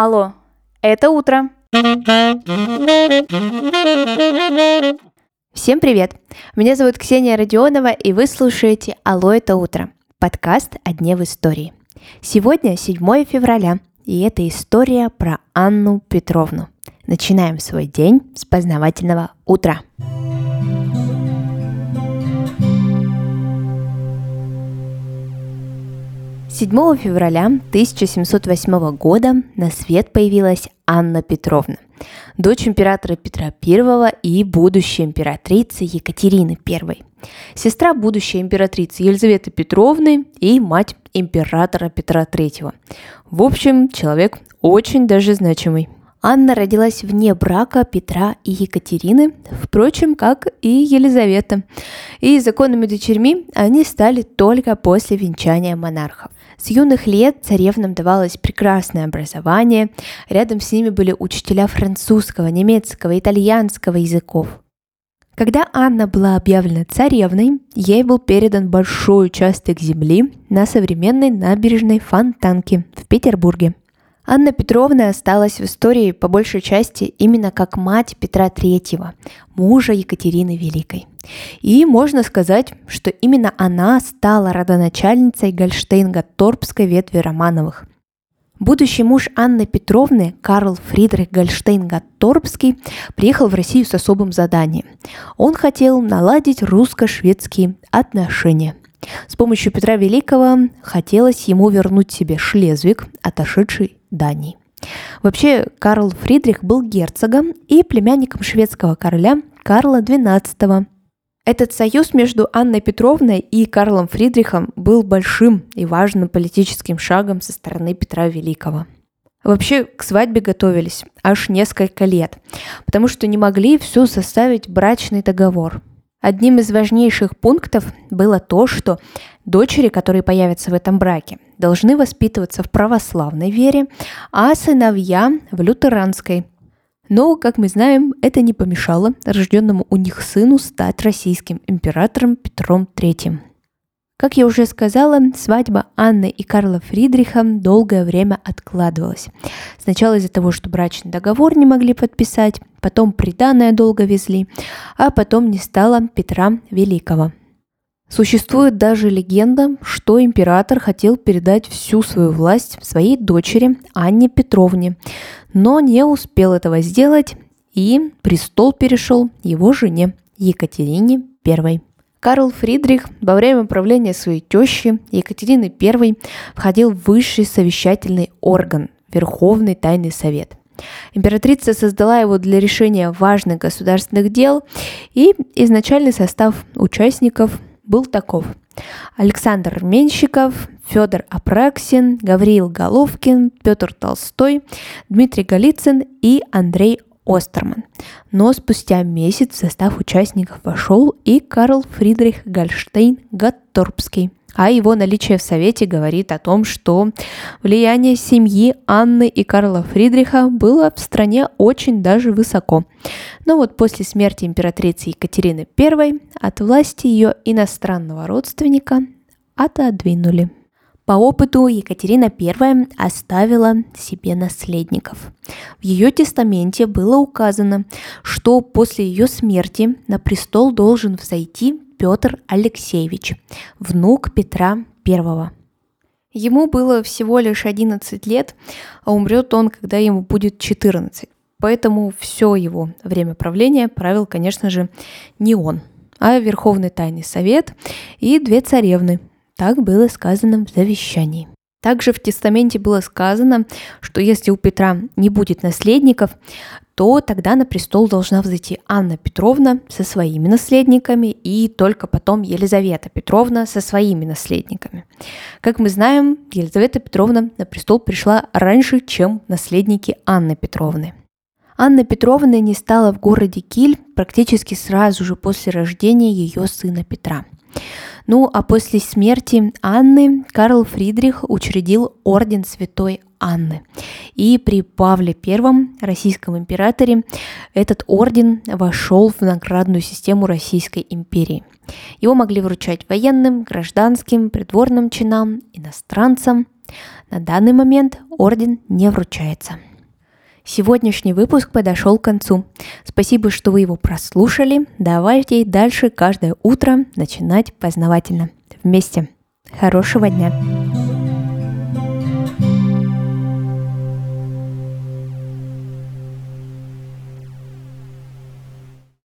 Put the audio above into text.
Алло, это утро. Всем привет! Меня зовут Ксения Родионова, и вы слушаете «Алло, это утро» – подкаст о дне в истории. Сегодня 7 февраля, и это история про Анну Петровну. Начинаем свой день с познавательного утра. Утра. 7 февраля 1708 года на свет появилась Анна Петровна, дочь императора Петра I и будущей императрицы Екатерины I, сестра будущей императрицы Елизаветы Петровны и мать императора Петра III. В общем, человек очень даже значимый. Анна родилась вне брака Петра и Екатерины, впрочем, как и Елизавета. И законными дочерьми они стали только после венчания монархов. С юных лет царевнам давалось прекрасное образование, рядом с ними были учителя французского, немецкого, итальянского языков. Когда Анна была объявлена царевной, ей был передан большой участок земли на современной набережной Фонтанке в Петербурге. Анна Петровна осталась в истории по большей части именно как мать Петра III, мужа Екатерины Великой – и можно сказать, что именно она стала родоначальницей Гольштейн-Гатторпской ветви Романовых. Будущий муж Анны Петровны, Карл Фридрих Гольштейн-Гатторпский, приехал в Россию с особым заданием. Он хотел наладить русско-шведские отношения. С помощью Петра Великого хотелось ему вернуть себе Шлезвик, отошедший Дании. Вообще, Карл Фридрих был герцогом и племянником шведского короля Карла XII. Этот союз между Анной Петровной и Карлом Фридрихом был большим и важным политическим шагом со стороны Петра Великого. Вообще к свадьбе готовились аж несколько лет, потому что не могли все составить брачный договор. Одним из важнейших пунктов было то, что дочери, которые появятся в этом браке, должны воспитываться в православной вере, а сыновья в лютеранской – но, как мы знаем, это не помешало рожденному у них сыну стать российским императором Петром III. Как я уже сказала, свадьба Анны и Карла Фридриха долгое время откладывалась. Сначала из-за того, что брачный договор не могли подписать, потом приданное долго везли, а потом не стало Петра Великого. Существует даже легенда, что император хотел передать всю свою власть своей дочери Анне Петровне, но не успел этого сделать, и престол перешел его жене Екатерине I. Карл Фридрих во время правления своей тещи Екатерины I входил в высший совещательный орган – Верховный Тайный Совет. Императрица создала его для решения важных государственных дел, и изначальный состав участников был таков. Александр Менщиков, Федор Апраксин, Гавриил Головкин, Петр Толстой, Дмитрий Голицын и Андрей Остерман. Но спустя месяц в состав участников вошел и Карл Фридрих Гольштейн Гатторпский а его наличие в Совете говорит о том, что влияние семьи Анны и Карла Фридриха было в стране очень даже высоко. Но вот после смерти императрицы Екатерины I от власти ее иностранного родственника отодвинули. По опыту Екатерина I оставила себе наследников. В ее тестаменте было указано, что после ее смерти на престол должен взойти Петр Алексеевич, внук Петра I. Ему было всего лишь 11 лет, а умрет он, когда ему будет 14. Поэтому все его время правления правил, конечно же, не он, а Верховный Тайный Совет и две царевны. Так было сказано в завещании. Также в тестаменте было сказано, что если у Петра не будет наследников, то тогда на престол должна взойти Анна Петровна со своими наследниками и только потом Елизавета Петровна со своими наследниками. Как мы знаем, Елизавета Петровна на престол пришла раньше, чем наследники Анны Петровны. Анна Петровна не стала в городе Киль практически сразу же после рождения ее сына Петра. Ну а после смерти Анны Карл Фридрих учредил орден Святой Анны. И при Павле I, российском императоре, этот орден вошел в наградную систему Российской империи. Его могли вручать военным, гражданским, придворным чинам, иностранцам. На данный момент орден не вручается. Сегодняшний выпуск подошел к концу. Спасибо, что вы его прослушали. Давайте дальше каждое утро начинать познавательно. Вместе. Хорошего дня!